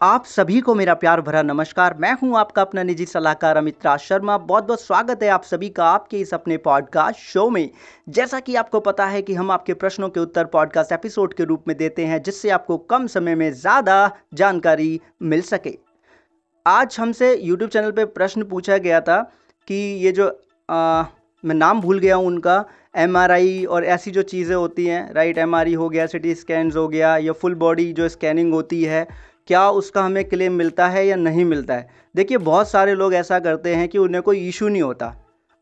आप सभी को मेरा प्यार भरा नमस्कार। मैं हूँ आपका अपना निजी सलाहकार अमित राज शर्मा। बहुत बहुत स्वागत है आप सभी का आपके इस अपने पॉडकास्ट शो में। जैसा कि आपको पता है कि हम आपके प्रश्नों के उत्तर पॉडकास्ट एपिसोड के रूप में देते हैं जिससे आपको कम समय में ज़्यादा जानकारी मिल सके। आज हमसे यूट्यूब चैनल पर प्रश्न पूछा गया था कि ये जो आ, मैं नाम भूल गया हूँ उनका एमआरआई और ऐसी जो चीज़ें होती हैं राइट एम हो गया सिटी स्कैन हो गया या फुल बॉडी जो स्कैनिंग होती है क्या उसका हमें क्लेम मिलता है या नहीं मिलता है? देखिए, बहुत सारे लोग ऐसा करते हैं कि उन्हें कोई इशू नहीं होता।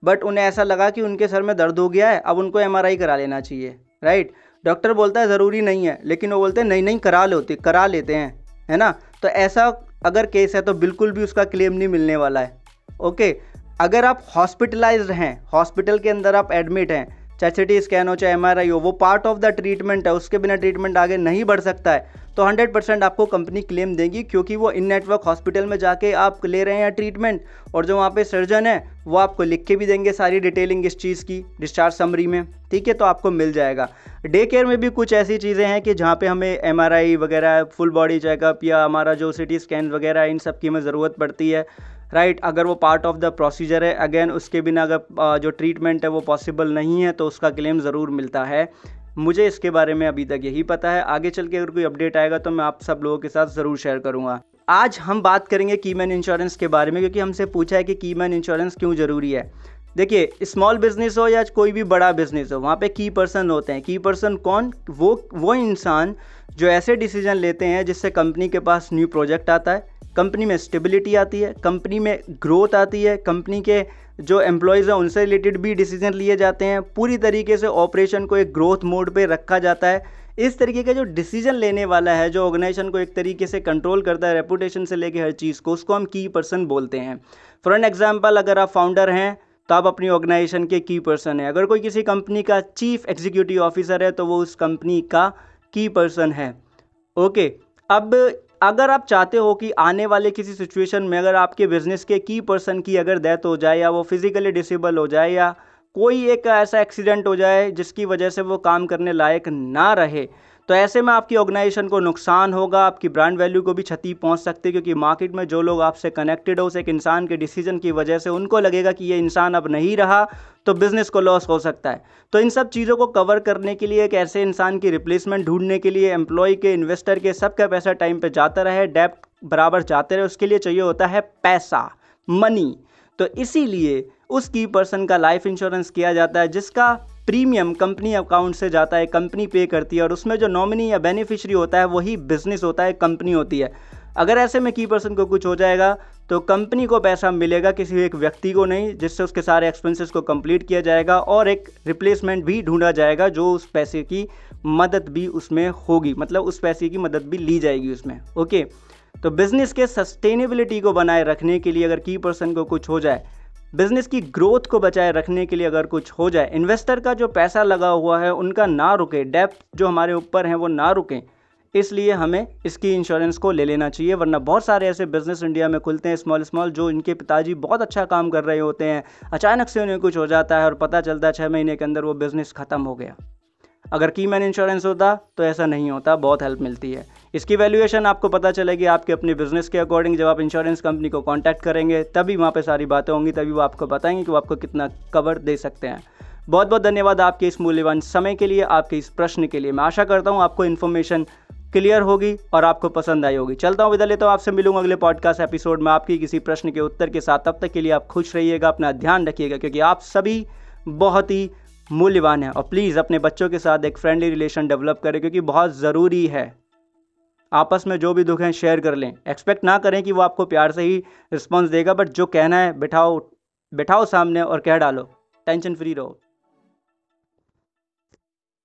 बट उन्हें ऐसा लगा कि उनके सर में दर्द हो गया है, अब उनको एमआरआई करा लेना चाहिए राइट डॉक्टर बोलता है, ज़रूरी नहीं है। लेकिन वो बोलते हैं, नहीं नहीं, करा लेते करा लेते हैं। है ना? तो ऐसा अगर केस है तो बिल्कुल भी उसका क्लेम नहीं मिलने वाला है। ओके अगर आप हॉस्पिटलाइज्ड हैं हॉस्पिटल के अंदर आप एडमिट हैं चाहे सी स्कैन हो, चाहे MRI हो, वो पार्ट ऑफ़ द ट्रीटमेंट है, उसके बिना ट्रीटमेंट आगे नहीं बढ़ सकता है। तो 100 परसेंट आपको कंपनी क्लेम देगी, क्योंकि वो इन नेटवर्क हॉस्पिटल में जाके आप ले रहे हैं ट्रीटमेंट और जो वहाँ पे सर्जन है, वो आपको लिख के भी देंगे सारी डिटेलिंग इस चीज़ की डिस्चार्ज समरी में। ठीक है तो आपको मिल जाएगा। डे केयर में भी कुछ ऐसी चीज़ें हैं कि जहाँ पे हमें MRI वगैरह फुल बॉडी चेकअप या हमारा जो CT स्कैन वगैरह, इन सब की हमें ज़रूरत पड़ती है। राइट right, अगर वो पार्ट ऑफ़ द प्रोसीजर है अगेन उसके बिना अगर जो ट्रीटमेंट है वो पॉसिबल नहीं है तो उसका क्लेम ज़रूर मिलता है। मुझे इसके बारे में अभी तक यही पता है। आगे चल के अगर कोई अपडेट आएगा तो मैं आप सब लोगों के साथ ज़रूर शेयर करूँगा। आज हम बात करेंगे कीमैन इंश्योरेंस के बारे में क्योंकि हमसे पूछा है कि कीमैन इंश्योरेंस क्यों ज़रूरी है। देखिए स्मॉल बिज़नेस हो या कोई भी बड़ा बिज़नेस हो वहाँ पे की पर्सन होते हैं। की पर्सन कौन? वो वो इंसान जो ऐसे डिसीज़न लेते हैं जिससे कंपनी के पास न्यू प्रोजेक्ट आता है। कंपनी में स्टेबिलिटी आती है, कंपनी में ग्रोथ आती है, कंपनी के जो एम्प्लॉयज़ हैं, उनसे रिलेटेड भी डिसीज़न लिए जाते हैं। पूरी तरीके से ऑपरेशन को एक ग्रोथ मोड पे रखा जाता है। इस तरीके का जो डिसीज़न लेने वाला है, जो ऑर्गेनाइजेशन को एक तरीके से कंट्रोल करता है रेपुटेशन से लेके हर चीज़ को, उसको हम की पर्सन बोलते हैं। फॉर एन एग्ज़ाम्पल अगर आप फाउंडर हैं तो आप अपनी ऑर्गेनाइजेशन के की पर्सन है। अगर कोई किसी कंपनी का चीफ एग्जीक्यूटिव ऑफिसर है तो वो उस कंपनी का की पर्सन है। ओके अब अगर आप चाहते हो कि आने वाले किसी सिचुएशन में अगर आपके बिज़नेस के की पर्सन की अगर डेथ हो जाए या वो फिजिकली डिसेबल हो जाए या कोई एक ऐसा एक्सीडेंट हो जाए जिसकी वजह से वो काम करने लायक ना रहे तो ऐसे में आपकी ऑर्गेनाइजेशन को नुकसान होगा, आपकी ब्रांड वैल्यू को भी क्षति पहुँच सकती है, क्योंकि मार्केट में जो लोग आपसे कनेक्टेड हो, उस एक इंसान के डिसीज़न की वजह से उनको लगेगा कि ये इंसान अब नहीं रहा तो बिज़नेस को लॉस हो सकता है। तो इन सब चीज़ों को कवर करने के लिए, एक ऐसे इंसान की रिप्लेसमेंट ढूँढने के लिए एम्प्लॉय के इन्वेस्टर के, सबका पैसा टाइम पर जाता रहे डेप्ट बराबर जाते रहे, उसके लिए चाहिए होता है पैसा मनी तो इसीलिए उस की पर्सन का लाइफ इंश्योरेंस किया जाता है, जिसका प्रीमियम कंपनी अकाउंट से जाता है, कंपनी पे करती है और उसमें जो नॉमिनी या बेनिफिशरी होता है, वही बिज़नेस होता है कंपनी होती है। अगर ऐसे में की पर्सन को कुछ हो जाएगा तो कंपनी को पैसा मिलेगा किसी एक व्यक्ति को नहीं, जिससे उसके सारे एक्सपेंसेस को कंप्लीट किया जाएगा और एक रिप्लेसमेंट भी ढूंढा जाएगा जो उस पैसे की मदद भी उसमें होगी मतलब उस पैसे की मदद भी ली जाएगी उसमें ओके तो बिज़नेस के सस्टेनेबिलिटी को बनाए रखने के लिए अगर की पर्सन को कुछ हो जाए बिज़नेस की ग्रोथ को बचाए रखने के लिए अगर कुछ हो जाए, इन्वेस्टर का जो पैसा लगा हुआ है, उनका ना रुके डेप्थ जो हमारे ऊपर है, वो ना रुकें, इसलिए हमें इसकी इंश्योरेंस को ले लेना चाहिए, वरना बहुत सारे ऐसे बिज़नेस इंडिया में खुलते हैं स्मॉल स्मॉल जो इनके पिताजी बहुत अच्छा काम कर रहे होते हैं, अचानक से उन्हें कुछ हो जाता है और पता चलता है छः महीने के अंदर वो बिज़नेस ख़त्म हो गया। अगर की मैन इंश्योरेंस होता तो ऐसा नहीं होता, बहुत हेल्प मिलती है। इसकी वैल्यूएशन आपको पता चलेगी, आपके अपने बिज़नेस के अकॉर्डिंग जब आप इंश्योरेंस कंपनी को कॉन्टैक्ट करेंगे, तभी वहाँ पर सारी बातें होंगी, तभी वो आपको बताएँगे कि वो आपको कितना कवर दे सकते हैं। बहुत बहुत धन्यवाद आपके इस मूल्यवान समय के लिए, आपके इस प्रश्न के लिए। मैं आशा करता हूँ आपको इन्फॉर्मेशन क्लियर होगी और आपको पसंद आई होगी। चलता हूँ विदा लेता हूँ, आपसे मिलूँगा अगले पॉडकास्ट एपिसोड में। आपकी किसी प्रश्न के उत्तर के साथ तब तक के लिए आप खुश रहिएगा, अपना ध्यान रखिएगा, क्योंकि आप सभी बहुत ही मूल्यवान है। और प्लीज़ अपने बच्चों के साथ एक फ्रेंडली रिलेशन डेवलप करें, क्योंकि बहुत ज़रूरी है। आपस में जो भी दुख हैं शेयर कर लें। एक्सपेक्ट ना करें कि वो आपको प्यार से ही रिस्पॉन्स देगा बट जो कहना है, बिठाओ बिठाओ सामने और कह डालो। टेंशन फ्री रहो।